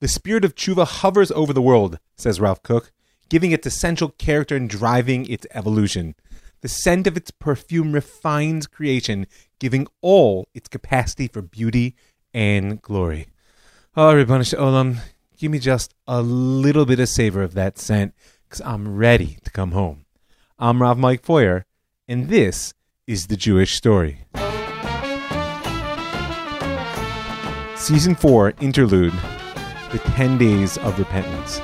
The spirit of tshuva hovers over the world, says Rav Kook, giving its essential character and driving its evolution. The scent of its perfume refines creation, giving all its capacity for beauty and glory. Ah, oh, Ribbon Olam, give me just a little bit of savor of that scent, because I'm ready to come home. I'm Rav Mike Feuer, and this is the Jewish story. Season 4, Interlude The 10 Days of Repentance.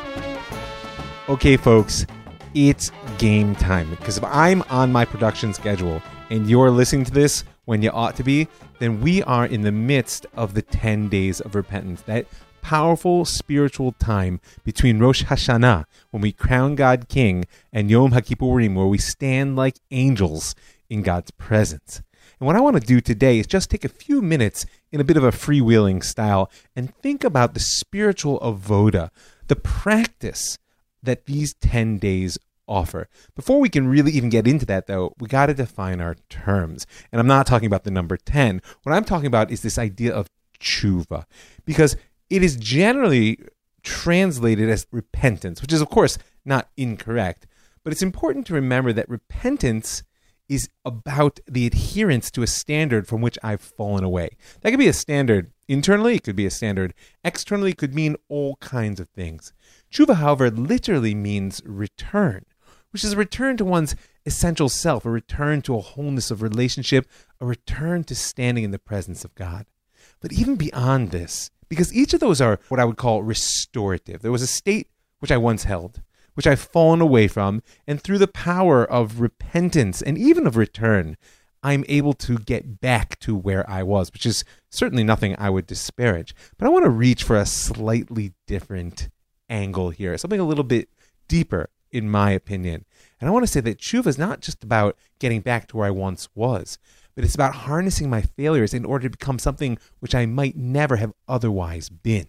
Okay, folks, it's game time. Because if I'm on my production schedule and you're listening to this when you ought to be, then we are in the midst of the 10 days of repentance. That powerful spiritual time between Rosh Hashanah, when we crown God King, and Yom HaKippurim, where we stand like angels in God's presence. And what I want to do today is just take a few minutes in a bit of a freewheeling style and think about the spiritual avoda, the practice that these 10 days offer. Before we can really even get into that, though, we got to define our terms. And I'm not talking about the number 10. What I'm talking about is this idea of tshuva, because it is generally translated as repentance, which is, of course, not incorrect. But it's important to remember that repentance is about the adherence to a standard from which I've fallen away. That could be a standard internally, it could be a standard externally, it could mean all kinds of things. Tshuva, however, literally means return, which is a return to one's essential self, a return to a wholeness of relationship, a return to standing in the presence of God. But even beyond this, because each of those are what I would call restorative. There was a state which I once held, which I've fallen away from, and through the power of repentance and even of return, I'm able to get back to where I was, which is certainly nothing I would disparage. But I want to reach for a slightly different angle here, something a little bit deeper, in my opinion. And I want to say that tshuva is not just about getting back to where I once was, but it's about harnessing my failures in order to become something which I might never have otherwise been.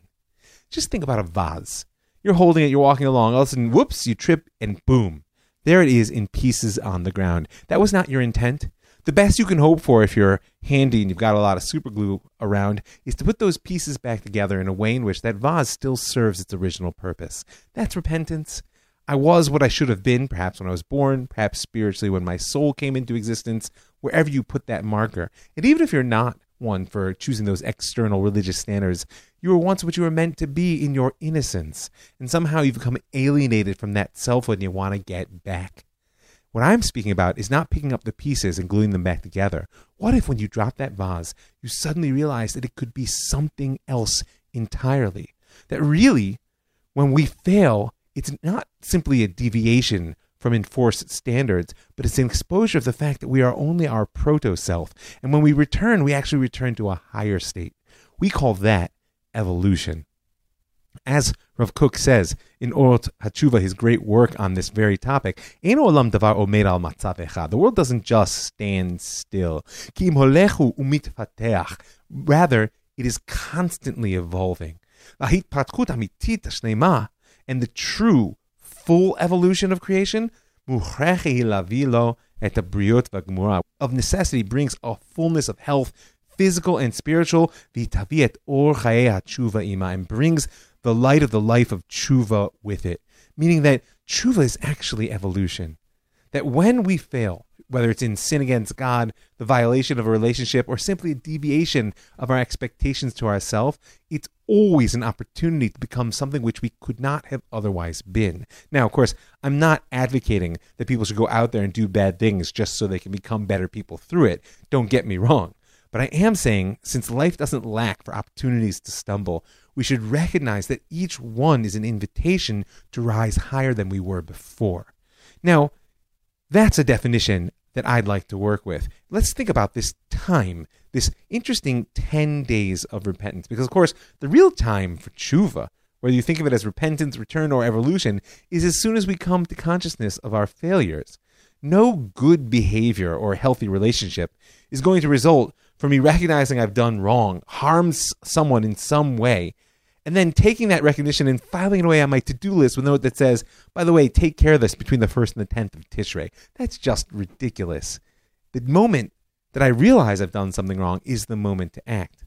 Just think about a vase. You're holding it, you're walking along, all of a sudden, whoops, you trip, and boom. There it is in pieces on the ground. That was not your intent. The best you can hope for if you're handy and you've got a lot of super glue around is to put those pieces back together in a way in which that vase still serves its original purpose. That's repentance. I was what I should have been, perhaps when I was born, perhaps spiritually when my soul came into existence, wherever you put that marker. And even if you're not one for choosing those external religious standards, you were once what you were meant to be in your innocence, and somehow you've become alienated from that selfhood and you want to get back. What I'm speaking about is not picking up the pieces and gluing them back together. What if, when you drop that vase, you suddenly realize that it could be something else entirely? That really, when we fail, it's not simply a deviation from enforced standards, but it's an exposure of the fact that we are only our proto self. And when we return, we actually return to a higher state. We call that evolution. As Rav Kook says in Orot HaTshuva, his great work on this very topic, The world doesn't just stand still. Rather, it is constantly evolving. And the true, full evolution of creation, of necessity brings a fullness of health, physical and spiritual, v'taviet or tshuva ima, and brings the light of the life of tshuva with it. Meaning that tshuva is actually evolution. That when we fail, whether it's in sin against God, the violation of a relationship, or simply a deviation of our expectations to ourselves, it's always an opportunity to become something which we could not have otherwise been. Now, of course, I'm not advocating that people should go out there and do bad things just so they can become better people through it. Don't get me wrong. But I am saying, since life doesn't lack for opportunities to stumble, we should recognize that each one is an invitation to rise higher than we were before. Now, that's a definition that I'd like to work with. Let's think about this time, this interesting 10 days of repentance. Because, of course, the real time for tshuva, whether you think of it as repentance, return, or evolution, is as soon as we come to consciousness of our failures. No good behavior or healthy relationship is going to result from me recognizing I've done wrong, harms someone in some way, and then taking that recognition and filing it away on my to-do list with a note that says, by the way, take care of this between the 1st and the 10th of Tishrei. That's just ridiculous. The moment that I realize I've done something wrong is the moment to act.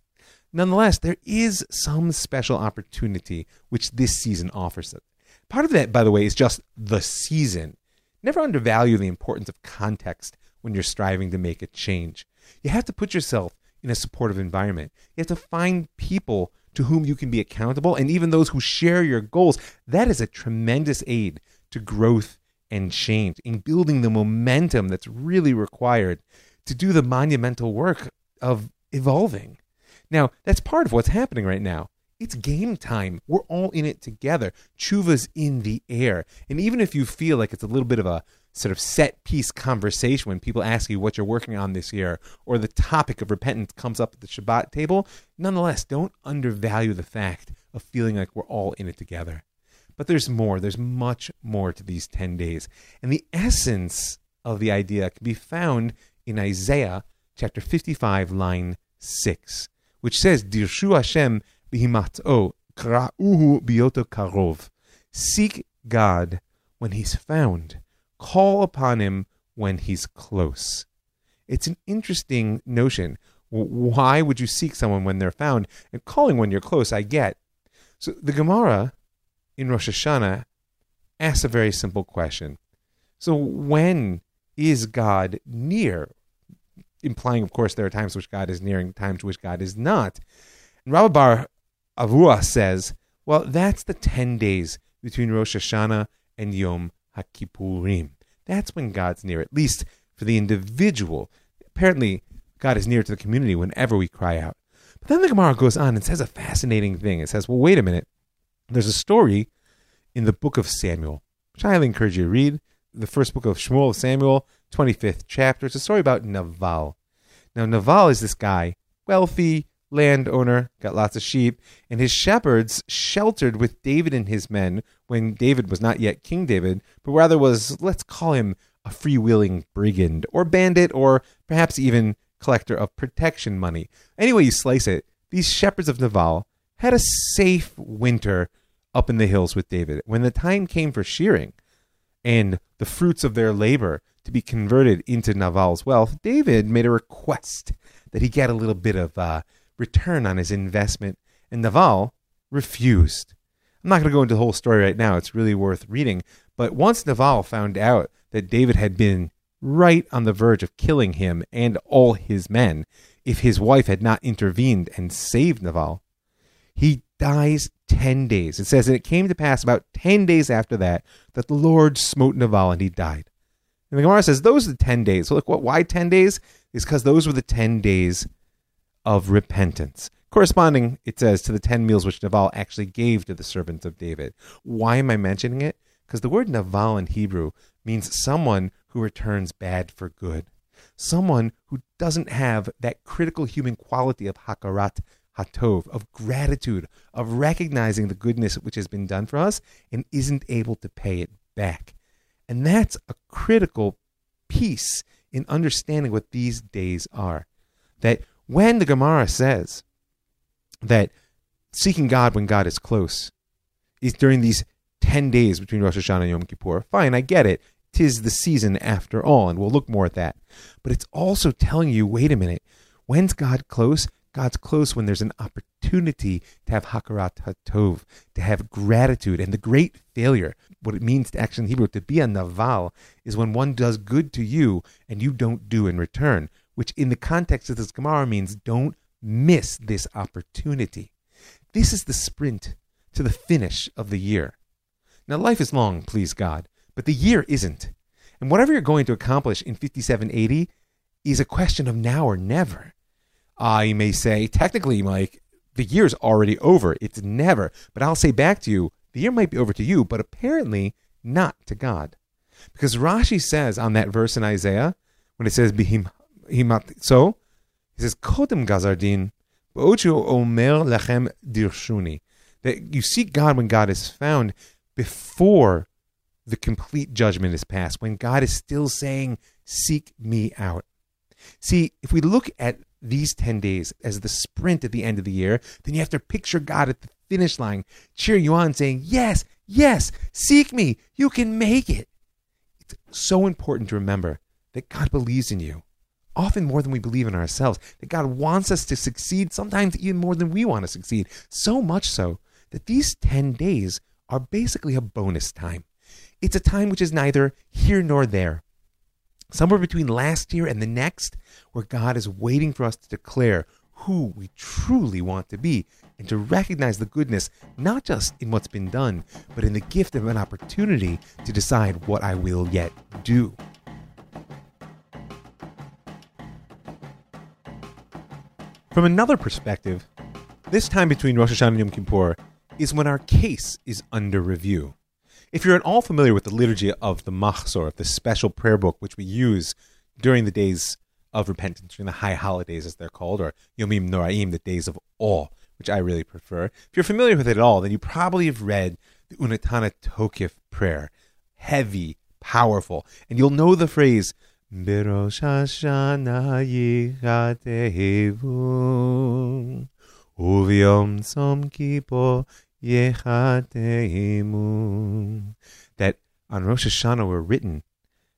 Nonetheless, there is some special opportunity which this season offers. us. Part of that, by the way, is just the season. Never undervalue the importance of context when you're striving to make a change. You have to put yourself in a supportive environment. You have to find people to whom you can be accountable and even those who share your goals. That is a tremendous aid to growth and change in building the momentum that's really required to do the monumental work of evolving. Now, that's part of what's happening right now. It's game time. We're all in it together. Tshuva's in the air. And even if you feel like it's a little bit of a sort of set piece conversation when people ask you what you're working on this year or the topic of repentance comes up at the Shabbat table, nonetheless, don't undervalue the fact of feeling like we're all in it together. But there's more. There's much more to these 10 days. And the essence of the idea can be found in Isaiah chapter 55, line 6, which says, Dirshu Hashem bihimat'o kra'uhu biyoto karov. Seek God when he's found. Call upon him when he's close. It's an interesting notion. Why would you seek someone when they're found? And calling when you're close, I get. So the Gemara in Rosh Hashanah asks a very simple question. So when is God near? Implying, of course, there are times which God is near and times which God is not. And Rabbi Bar Avua says, well, that's the 10 days between Rosh Hashanah and Yom HaKippurim. That's when God's near, at least for the individual. Apparently, God is near to the community whenever we cry out. But then the Gemara goes on and says a fascinating thing. It says, well, wait a minute. There's a story in the book of Samuel, which I highly encourage you to read. The first book of Shmuel of Samuel, 25th chapter. It's a story about Naval. Now, Naval is this guy, wealthy, landowner, got lots of sheep, and his shepherds sheltered with David and his men when David was not yet King David, but rather was, let's call him a freewheeling brigand or bandit or perhaps even collector of protection money. Any way you slice it, these shepherds of Naval had a safe winter up in the hills with David. When the time came for shearing and the fruits of their labor to be converted into Naval's wealth, David made a request that he get a little bit of uh, return on his investment, and Naval refused. I'm not going to go into the whole story right now. It's really worth reading. But once Naval found out that David had been right on the verge of killing him and all his men if his wife had not intervened and saved Naval, he dies 10 days. It says, and it came to pass about 10 days after that that the Lord smote Naval and he died. And the Gemara says, those are the 10 days. So look, what, why 10 days? Is because those were the 10 days of repentance. Corresponding, it says, to the 10 meals which Naval actually gave to the servants of David. Why am I mentioning it? Because the word Naval in Hebrew means someone who returns bad for good. Someone who doesn't have that critical human quality of hakarat hatov, of gratitude, of recognizing the goodness which has been done for us and isn't able to pay it back. And that's a critical piece in understanding what these days are. That when the Gemara says that seeking God when God is close is during these 10 days between Rosh Hashanah and Yom Kippur, fine, I get it. Tis the season after all, and we'll look more at that. But it's also telling you wait a minute, when's God close? God's close when there's an opportunity to have hakarat hatov, to have gratitude. And the great failure, what it means to actually in Hebrew, to be a naval, is when one does good to you and you don't do in return which in the context of this Gemara means don't miss this opportunity. This is the sprint to the finish of the year. Now, life is long, please God, but the year isn't. And whatever you're going to accomplish in 5780 is a question of now or never. I may say, technically, Mike, the year's already over. It's never. But I'll say back to you, the year might be over to you, but apparently not to God. Because Rashi says on that verse in Isaiah, when it says, Behim so he says, Kodem Gazardin, Omer Lechem Dirshuni. That you seek God when God is found before the complete judgment is passed, when God is still saying, Seek me out. See, if we look at these 10 days as the sprint at the end of the year, then you have to picture God at the finish line, cheering you on, saying, Yes, yes, seek me. You can make it. It's so important to remember that God believes in you often more than we believe in ourselves, that God wants us to succeed, sometimes even more than we want to succeed. So much so that these 10 days are basically a bonus time. It's a time which is neither here nor there. Somewhere between last year and the next, where God is waiting for us to declare who we truly want to be and to recognize the goodness not just in what's been done, but in the gift of an opportunity to decide what I will yet do. From another perspective, this time between Rosh Hashanah and Yom Kippur is when our case is under review. If you're at all familiar with the liturgy of the Machzor, the special prayer book which we use during the days of repentance, during the high holidays as they're called, or Yomim Noraim, the days of awe, which I really prefer. If you're familiar with it at all, then you probably have read the Unetana Tokef prayer. Heavy, powerful. And you'll know the phrase, Berosh Hashanah Yichatevu Uvyom Tzom Kippur Yechateimu. That on Rosh Hashanah were written,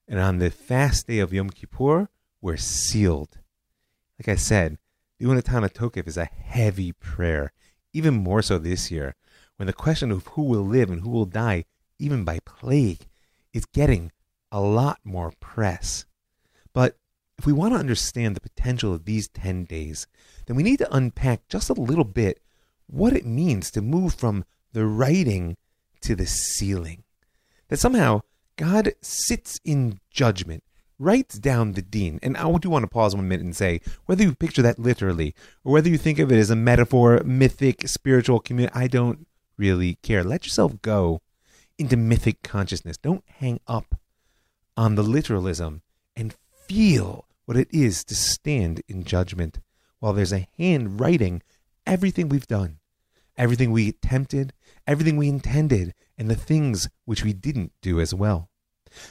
and on the fast day of Yom Kippur were sealed. Like I said, the Unetana Tokef is a heavy prayer, even more so this year, when the question of who will live and who will die, even by plague, is getting a lot more press. But if we want to understand the potential of these 10 days, then we need to unpack just a little bit what it means to move from the writing to the sealing. That somehow God sits in judgment, writes down the deen. And I do want to pause one minute and say whether you picture that literally or whether you think of it as a metaphor, mythic, spiritual community, I don't really care. Let yourself go into mythic consciousness. Don't hang up on the literalism feel what it is to stand in judgment while there's a hand writing everything we've done everything we attempted, everything we intended, and the things which we didn't do as well.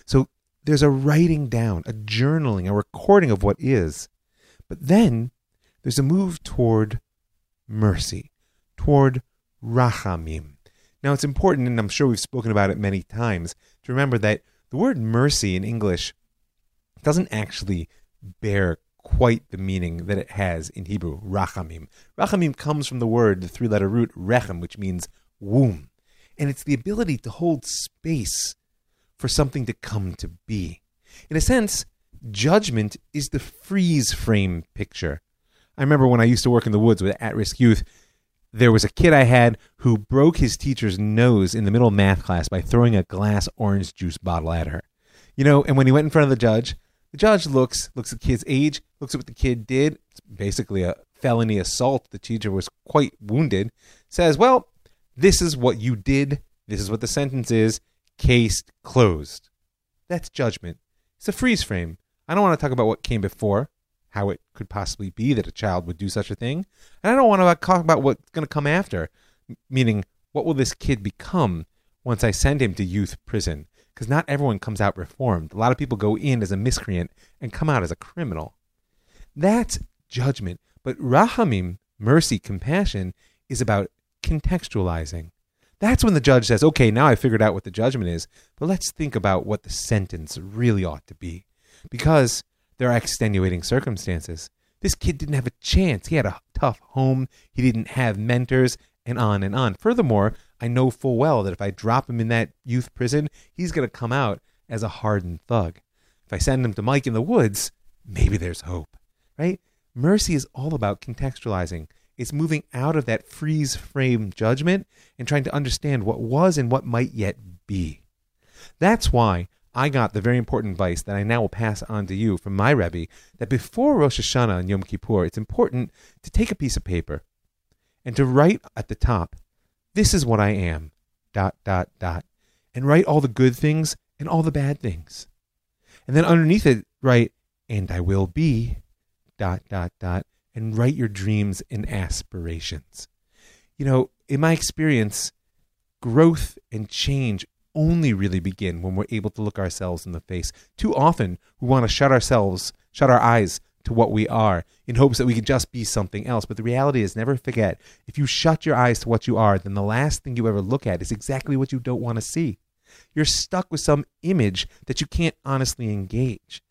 So there's a writing down, a journaling, a recording of what is. But then there's a move toward mercy, toward rachamim. Now it's important, and I'm sure we've spoken about it many times, to remember that the word mercy in English doesn't actually bear quite the meaning that it has in Hebrew, rachamim. Rachamim comes from the word, the three letter root, rechem, which means womb. And it's the ability to hold space for something to come to be. In a sense, judgment is the freeze frame picture. I remember when I used to work in the woods with at risk youth, there was a kid I had who broke his teacher's nose in the middle of math class by throwing a glass orange juice bottle at her. You know, and when he went in front of the judge, the judge looks looks at the kid's age, looks at what the kid did. It's basically a felony assault. The teacher was quite wounded. Says, "Well, this is what you did. This is what the sentence is. Case closed." That's judgment. It's a freeze frame. I don't want to talk about what came before, how it could possibly be that a child would do such a thing, and I don't want to talk about what's going to come after, meaning what will this kid become once I send him to youth prison? Because not everyone comes out reformed. A lot of people go in as a miscreant and come out as a criminal. That's judgment. But rahamim, mercy, compassion, is about contextualizing. That's when the judge says, okay, now I figured out what the judgment is, but let's think about what the sentence really ought to be. Because there are extenuating circumstances. This kid didn't have a chance. He had a tough home, he didn't have mentors, and on and on. Furthermore, I know full well that if I drop him in that youth prison, he's going to come out as a hardened thug. If I send him to Mike in the woods, maybe there's hope, right? Mercy is all about contextualizing. It's moving out of that freeze frame judgment and trying to understand what was and what might yet be. That's why I got the very important advice that I now will pass on to you from my Rebbe that before Rosh Hashanah and Yom Kippur, it's important to take a piece of paper and to write at the top this is what I am, dot, dot, dot, and write all the good things and all the bad things. And then underneath it, write, and I will be, dot, dot, dot, and write your dreams and aspirations. You know, in my experience, growth and change only really begin when we're able to look ourselves in the face. Too often, we want to shut ourselves, shut our eyes to what we are in hopes that we can just be something else. But the reality is, never forget if you shut your eyes to what you are, then the last thing you ever look at is exactly what you don't want to see. You're stuck with some image that you can't honestly engage.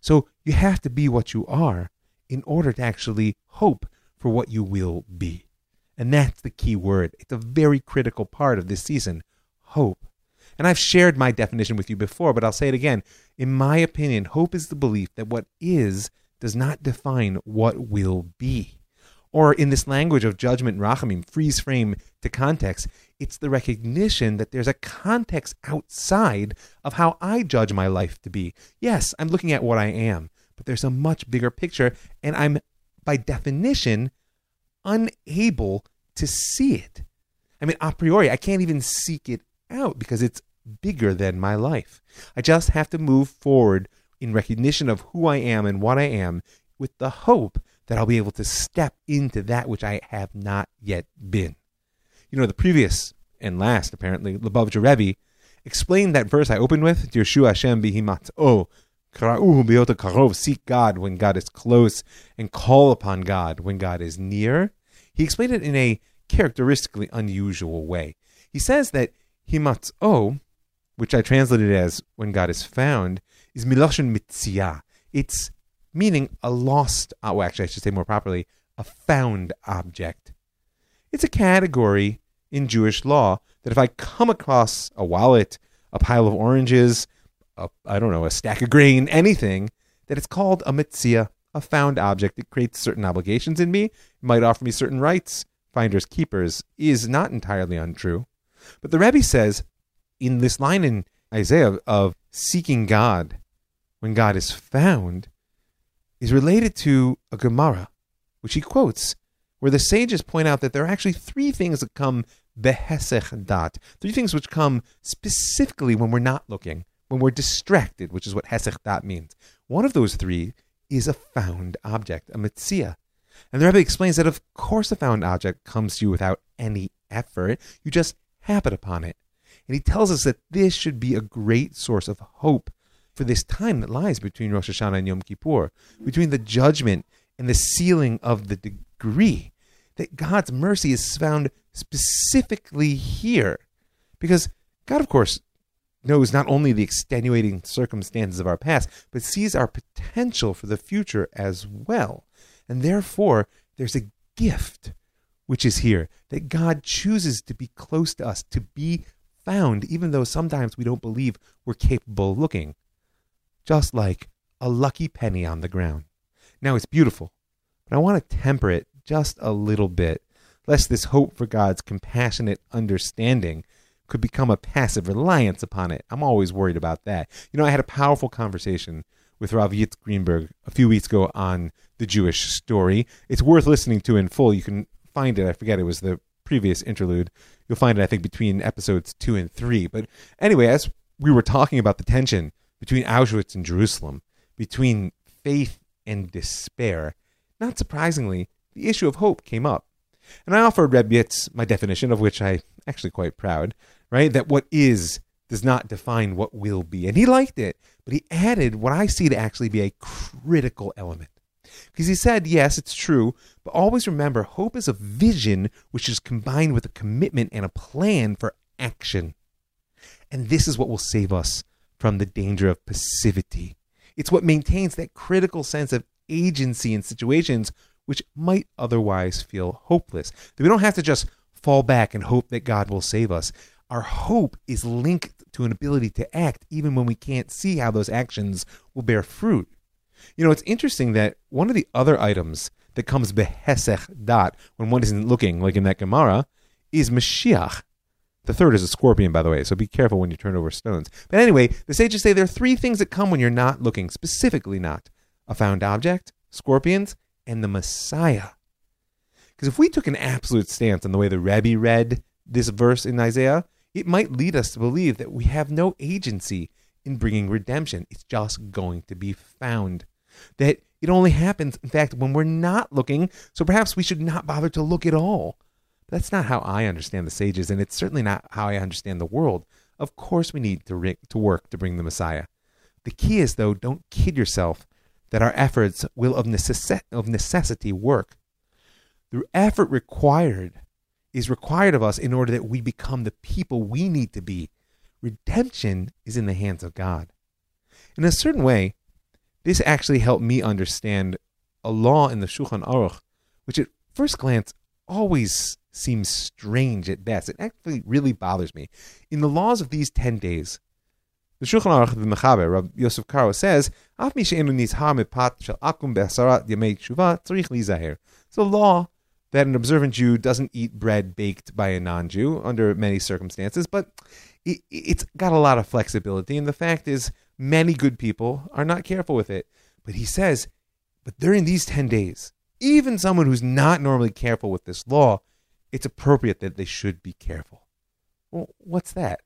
So you have to be what you are in order to actually hope for what you will be. And that's the key word. It's a very critical part of this season hope. And I've shared my definition with you before, but I'll say it again. In my opinion, hope is the belief that what is does not define what will be. Or in this language of judgment, rachamim, freeze frame to context, it's the recognition that there's a context outside of how I judge my life to be. Yes, I'm looking at what I am, but there's a much bigger picture, and I'm, by definition, unable to see it. I mean, a priori, I can't even seek it out because it's bigger than my life. I just have to move forward in recognition of who I am and what I am with the hope that I'll be able to step into that which I have not yet been. You know, the previous and last, apparently, Lubavitcher Rebbe explained that verse I opened with, Dirshu Hashem bihimat oh, kra'uhu biyota karov, seek God when God is close and call upon God when God is near. He explained it in a characteristically unusual way. He says that himat oh, which I translated as when God is found, is miloshin mitzia. It's meaning a lost, uh, well, actually, I should say more properly, a found object. It's a category in Jewish law that if I come across a wallet, a pile of oranges, I don't know, a stack of grain, anything, that it's called a mitzia, a found object. It creates certain obligations in me, it might offer me certain rights, finders keepers, is not entirely untrue. But the Rebbe says in this line in Isaiah of seeking God when God is found, is related to a Gemara, which he quotes, where the sages point out that there are actually three things that come behesech dat, three things which come specifically when we're not looking, when we're distracted, which is what hesech dat means. One of those three is a found object, a mitzia. And the Rebbe explains that, of course, a found object comes to you without any effort. You just happen upon it. And he tells us that this should be a great source of hope for this time that lies between Rosh Hashanah and Yom Kippur, between the judgment and the sealing of the degree, that God's mercy is found specifically here. Because God, of course, knows not only the extenuating circumstances of our past, but sees our potential for the future as well. And therefore, there's a gift which is here that God chooses to be close to us, to be found, even though sometimes we don't believe we're capable of looking just like a lucky penny on the ground. Now it's beautiful, but I want to temper it just a little bit, lest this hope for God's compassionate understanding could become a passive reliance upon it. I'm always worried about that. You know, I had a powerful conversation with Rav Yitz Greenberg a few weeks ago on the Jewish story. It's worth listening to in full. You can find it. I forget it was the previous interlude. You'll find it, I think, between episodes two and three. But anyway, as we were talking about the tension between Auschwitz and Jerusalem, between faith and despair, not surprisingly, the issue of hope came up. And I offered Reb Yitz my definition, of which I'm actually quite proud, right? That what is does not define what will be. And he liked it, but he added what I see to actually be a critical element. Because he said, yes, it's true, but always remember hope is a vision which is combined with a commitment and a plan for action. And this is what will save us from the danger of passivity. It's what maintains that critical sense of agency in situations which might otherwise feel hopeless. That we don't have to just fall back and hope that God will save us. Our hope is linked to an ability to act even when we can't see how those actions will bear fruit. You know, it's interesting that one of the other items that comes behesech dat when one isn't looking, like in that Gemara, is Mashiach. The third is a scorpion, by the way, so be careful when you turn over stones. But anyway, the sages say there are three things that come when you're not looking, specifically not a found object, scorpions, and the Messiah. Because if we took an absolute stance on the way the Rebbe read this verse in Isaiah, it might lead us to believe that we have no agency in bringing redemption. It's just going to be found. That it only happens, in fact, when we're not looking, so perhaps we should not bother to look at all. That's not how I understand the sages, and it's certainly not how I understand the world. Of course, we need to, re- to work to bring the Messiah. The key is, though, don't kid yourself that our efforts will of, necess- of necessity work. The effort required is required of us in order that we become the people we need to be. Redemption is in the hands of God. In a certain way, This actually helped me understand a law in the Shulchan Aruch, which at first glance always seems strange at best. It actually really bothers me. In the laws of these 10 days, the Shulchan Aruch, the Mechaber, Rabbi Yosef Karo says, Af mi nizhar mipat shel akum be'asarat yamei tshuva. It's a law that an observant Jew doesn't eat bread baked by a non-Jew under many circumstances, but it, it's got a lot of flexibility. And the fact is, many good people are not careful with it. But he says, but during these 10 days, even someone who's not normally careful with this law, it's appropriate that they should be careful. Well, what's that?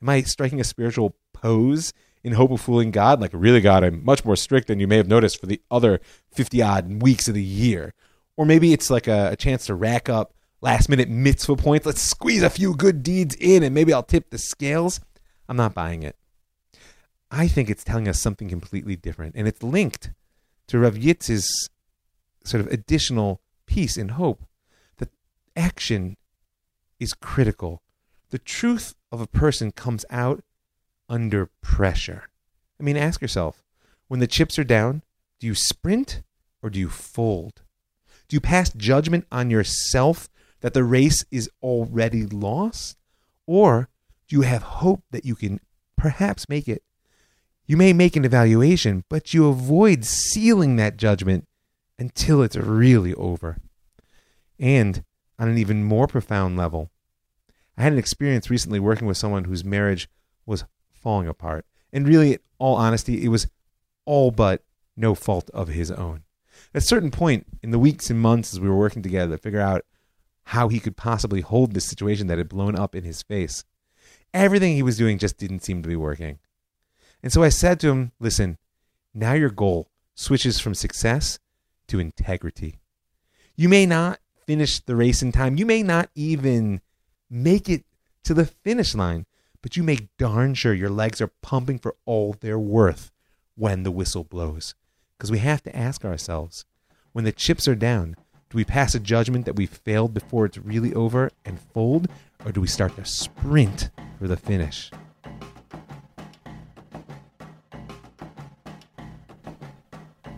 Am I striking a spiritual pose in hope of fooling God? Like, really, God, I'm much more strict than you may have noticed for the other 50 odd weeks of the year. Or maybe it's like a, a chance to rack up last minute mitzvah points. Let's squeeze a few good deeds in and maybe I'll tip the scales. I'm not buying it. I think it's telling us something completely different, and it's linked to Rav Yitz's sort of additional peace and hope that action is critical. The truth of a person comes out under pressure. I mean, ask yourself when the chips are down, do you sprint or do you fold? Do you pass judgment on yourself that the race is already lost? Or do you have hope that you can perhaps make it? You may make an evaluation, but you avoid sealing that judgment until it's really over. And on an even more profound level, I had an experience recently working with someone whose marriage was falling apart. And really, in all honesty, it was all but no fault of his own. At a certain point in the weeks and months as we were working together to figure out how he could possibly hold this situation that had blown up in his face, everything he was doing just didn't seem to be working. And so I said to him, listen, now your goal switches from success to integrity. You may not finish the race in time. You may not even make it to the finish line, but you make darn sure your legs are pumping for all they're worth when the whistle blows. Because we have to ask ourselves when the chips are down, do we pass a judgment that we failed before it's really over and fold, or do we start to sprint for the finish?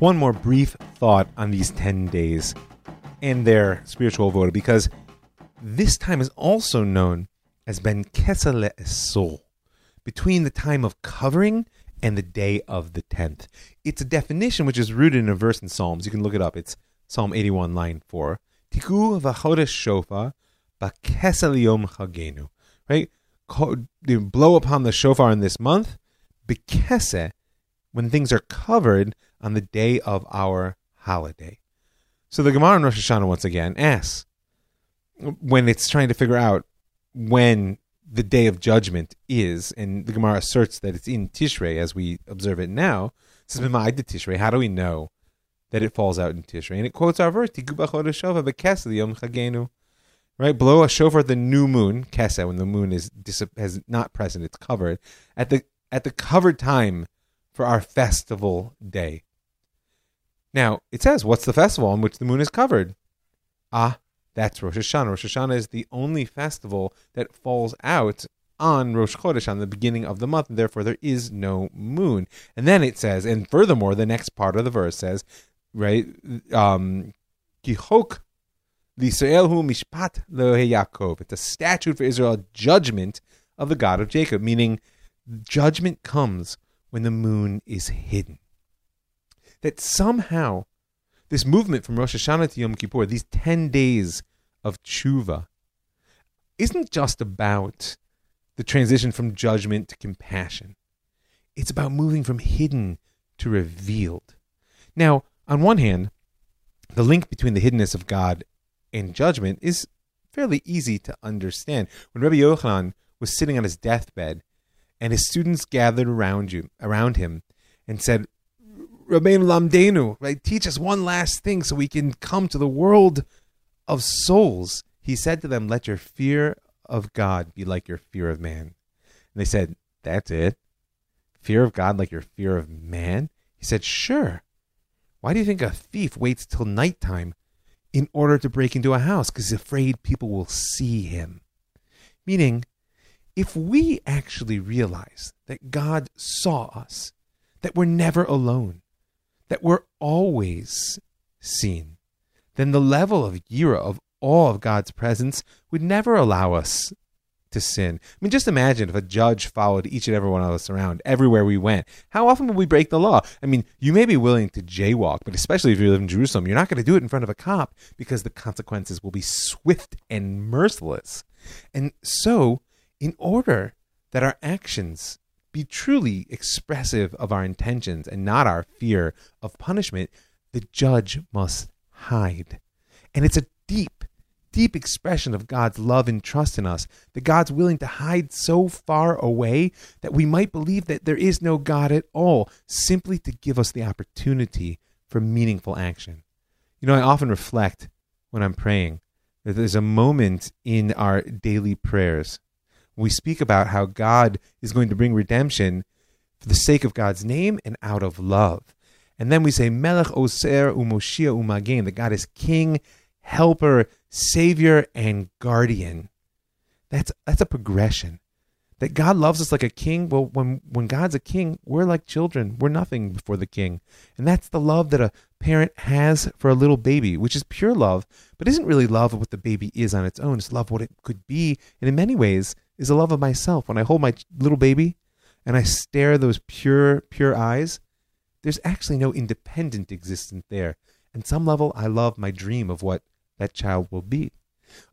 One more brief thought on these 10 days and their spiritual voda, because this time is also known as Ben Kesale Esol, between the time of covering and the day of the 10th. It's a definition which is rooted in a verse in Psalms. You can look it up. It's Psalm 81, line 4. Tiku v'chodesh shofar b'kesel yom chagenu. Right? Blow upon the shofar in this month, b'kese, when things are covered on the day of our holiday. So the Gemara in Rosh Hashanah once again asks, when it's trying to figure out when the day of judgment is, and the Gemara asserts that it's in Tishrei as we observe it now. Says, Tishrei. How do we know that it falls out in Tishrei? And it quotes our verse, Right, blow a shofar at the new moon, kesa, when the moon is has not present, it's covered at the at the covered time for our festival day. Now, it says, what's the festival on which the moon is covered? Ah, that's Rosh Hashanah. Rosh Hashanah is the only festival that falls out on Rosh Chodesh, on the beginning of the month, and therefore there is no moon. And then it says, and furthermore, the next part of the verse says, right, um, Kihok L'Israelhu Mishpat Yaakov. It's a statute for Israel, judgment of the God of Jacob, meaning judgment comes when the moon is hidden. That somehow this movement from Rosh Hashanah to Yom Kippur, these 10 days of tshuva, isn't just about the transition from judgment to compassion. It's about moving from hidden to revealed. Now, on one hand, the link between the hiddenness of God and judgment is fairly easy to understand. When Rabbi Yochanan was sitting on his deathbed and his students gathered around you around him and said, Rabbeinu Lamdenu, right? Teach us one last thing so we can come to the world of souls. He said to them, Let your fear of God be like your fear of man. And they said, That's it? Fear of God like your fear of man? He said, Sure. Why do you think a thief waits till nighttime in order to break into a house? Because he's afraid people will see him. Meaning, if we actually realize that God saw us, that we're never alone, that we're always seen, then the level of yira, of awe of God's presence, would never allow us to sin. I mean, just imagine if a judge followed each and every one of us around everywhere we went. How often would we break the law? I mean, you may be willing to jaywalk, but especially if you live in Jerusalem, you're not going to do it in front of a cop because the consequences will be swift and merciless. And so, in order that our actions be truly expressive of our intentions and not our fear of punishment, the judge must hide. And it's a deep, deep expression of God's love and trust in us that God's willing to hide so far away that we might believe that there is no God at all, simply to give us the opportunity for meaningful action. You know, I often reflect when I'm praying that there's a moment in our daily prayers we speak about how God is going to bring redemption for the sake of God's name and out of love. And then we say, Melech Ozer Umoshia Umagen, that God is King, Helper, Savior, and Guardian. That's that's a progression. That God loves us like a king. Well, when when God's a king, we're like children. We're nothing before the king. And that's the love that a parent has for a little baby, which is pure love, but isn't really love of what the baby is on its own. It's love what it could be. And in many ways, is a love of myself. When I hold my little baby and I stare those pure, pure eyes, there's actually no independent existence there. And some level, I love my dream of what that child will be.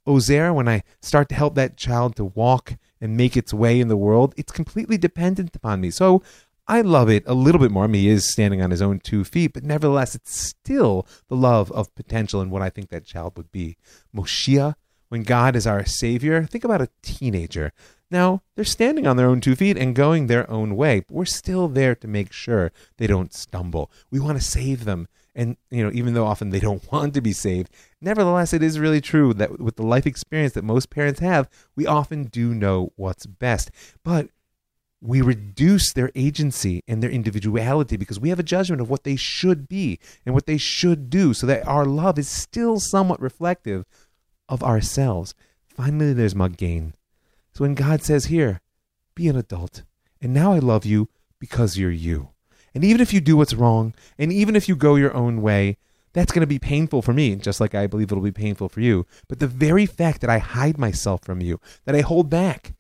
Ozer, when I start to help that child to walk and make its way in the world, it's completely dependent upon me. So I love it a little bit more. I mean, he is standing on his own two feet, but nevertheless, it's still the love of potential and what I think that child would be. Moshia, when God is our Savior, think about a teenager. Now, they're standing on their own two feet and going their own way, but we're still there to make sure they don't stumble. We want to save them. And, you know, even though often they don't want to be saved, nevertheless, it is really true that with the life experience that most parents have, we often do know what's best. But we reduce their agency and their individuality because we have a judgment of what they should be and what they should do so that our love is still somewhat reflective of ourselves. Finally, there's Magen. So when God says here, be an adult, and now I love you because you're you. And even if you do what's wrong, and even if you go your own way, that's going to be painful for me, just like I believe it'll be painful for you. But the very fact that I hide myself from you, that I hold back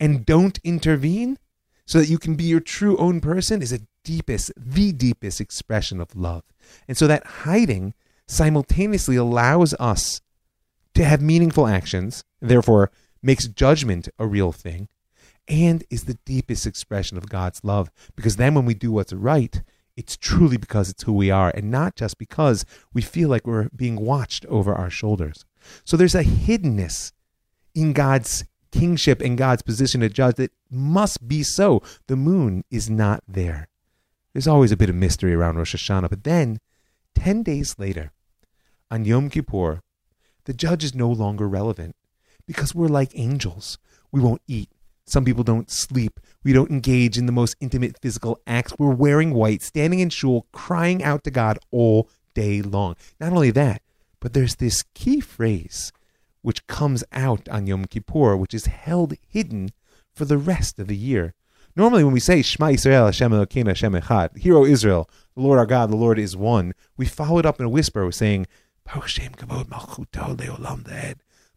and don't intervene so that you can be your true own person is a deepest, the deepest expression of love. And so that hiding simultaneously allows us to have meaningful actions, therefore makes judgment a real thing, and is the deepest expression of God's love. Because then when we do what's right, it's truly because it's who we are and not just because we feel like we're being watched over our shoulders. So there's a hiddenness in God's kingship and God's position to judge that must be so. The moon is not there. There's always a bit of mystery around Rosh Hashanah, but then 10 days later, on Yom Kippur, the judge is no longer relevant because we're like angels. We won't eat. Some people don't sleep. We don't engage in the most intimate physical acts. We're wearing white, standing in shul, crying out to God all day long. Not only that, but there's this key phrase which comes out on Yom Kippur, which is held hidden for the rest of the year. Normally, when we say Shema Israel, Hashem Elokeinu, Hashem Echad, Hear O Israel, the Lord our God, the Lord is one, we follow it up in a whisper, saying,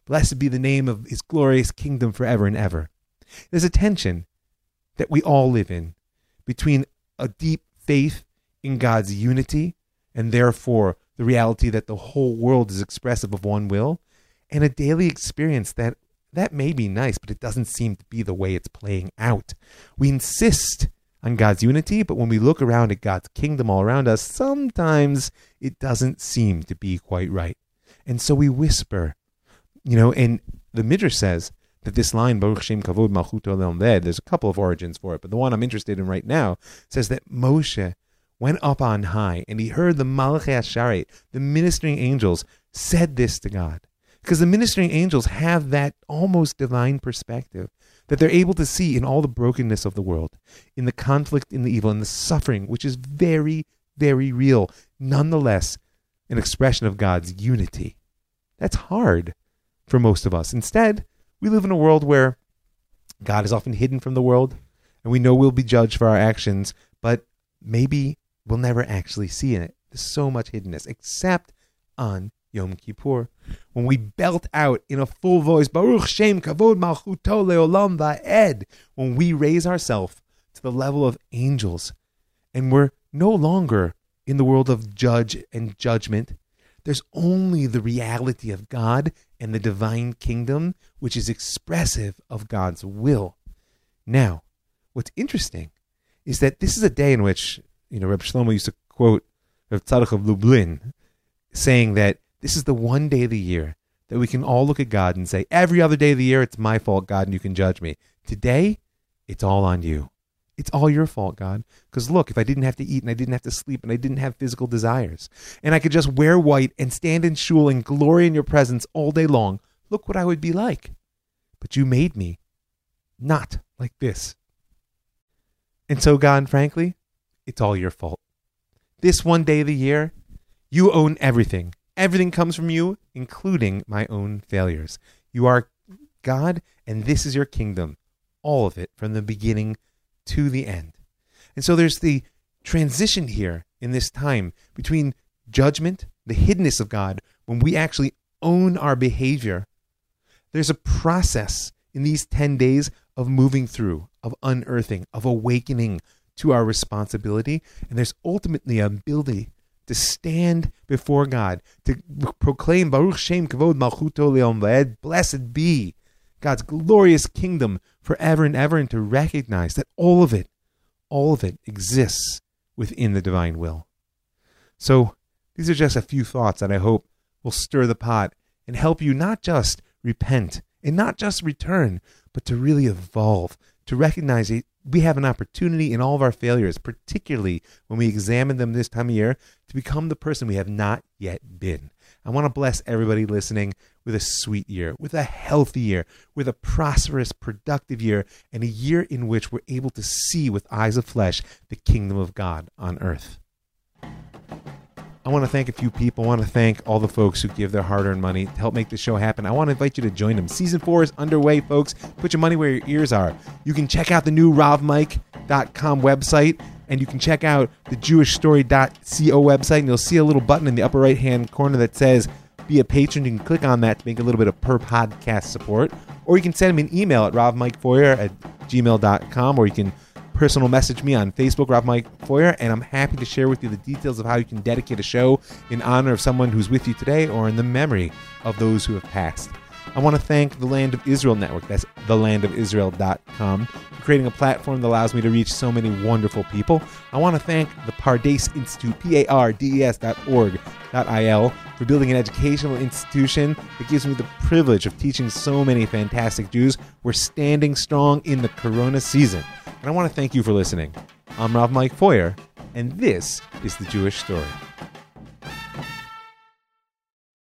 Blessed be the name of his glorious kingdom forever and ever. There's a tension that we all live in between a deep faith in God's unity and therefore the reality that the whole world is expressive of one will and a daily experience that that may be nice but it doesn't seem to be the way it's playing out. We insist on God's unity, but when we look around at God's kingdom all around us, sometimes it doesn't seem to be quite right. And so we whisper, you know, and the Midrash says that this line, Baruch Shem Kavod Malchut there's a couple of origins for it, but the one I'm interested in right now says that Moshe went up on high and he heard the Malachei HaSharet, the ministering angels, said this to God. Because the ministering angels have that almost divine perspective that they're able to see in all the brokenness of the world, in the conflict, in the evil, in the suffering, which is very, very real, nonetheless, an expression of God's unity. That's hard for most of us. Instead, we live in a world where God is often hidden from the world, and we know we'll be judged for our actions, but maybe we'll never actually see in it. There's so much hiddenness, except on Yom Kippur, when we belt out in a full voice, Baruch Shem Kavod Malchuto Leolam Va'ed, when we raise ourselves to the level of angels, and we're no longer in the world of judge and judgment. There's only the reality of God and the divine kingdom, which is expressive of God's will. Now, what's interesting is that this is a day in which, you know, Reb Shlomo used to quote Reb Tzadok of Lublin, saying that this is the one day of the year that we can all look at God and say, every other day of the year, it's my fault, God, and you can judge me. Today, it's all on you. It's all your fault, God. Because look, if I didn't have to eat and I didn't have to sleep and I didn't have physical desires and I could just wear white and stand in shul and glory in your presence all day long, look what I would be like. But you made me not like this. And so, God, frankly, it's all your fault. This one day of the year, you own everything. Everything comes from you, including my own failures. You are God, and this is your kingdom. All of it from the beginning to the end. And so there's the transition here in this time between judgment, the hiddenness of God, when we actually own our behavior. There's a process in these 10 days of moving through, of unearthing, of awakening to our responsibility. And there's ultimately a ability to stand before God, to proclaim Baruch Shem Kavod Malchuto L'olam Vaed, blessed be God's glorious kingdom forever and ever, and to recognize that all of it, all of it exists within the divine will. So, these are just a few thoughts that I hope will stir the pot and help you not just repent and not just return, but to really evolve, to recognize we have an opportunity in all of our failures, particularly when we examine them this time of year, to become the person we have not yet been. I want to bless everybody listening with a sweet year, with a healthy year, with a prosperous, productive year, and a year in which we're able to see with eyes of flesh the kingdom of God on earth. I want to thank a few people. I want to thank all the folks who give their hard earned money to help make this show happen. I want to invite you to join them. Season four is underway, folks. Put your money where your ears are. You can check out the new ravmike.com website and you can check out the jewishstory.co website and you'll see a little button in the upper right hand corner that says be a patron. You can click on that to make a little bit of per podcast support. Or you can send me an email at ravmikefeuer at gmail.com or you can personal message me on Facebook, Rav Mike Feuer, and I'm happy to share with you the details of how you can dedicate a show in honor of someone who's with you today or in the memory of those who have passed. I want to thank the Land of Israel Network, that's thelandofisrael.com, for creating a platform that allows me to reach so many wonderful people. I want to thank the Pardes Institute, P-A-R-D-E-S dot org dot I-L, for building an educational institution that gives me the privilege of teaching so many fantastic Jews. We're standing strong in the Corona season. And I want to thank you for listening. I'm Rav Mike Feuer, and this is The Jewish Story.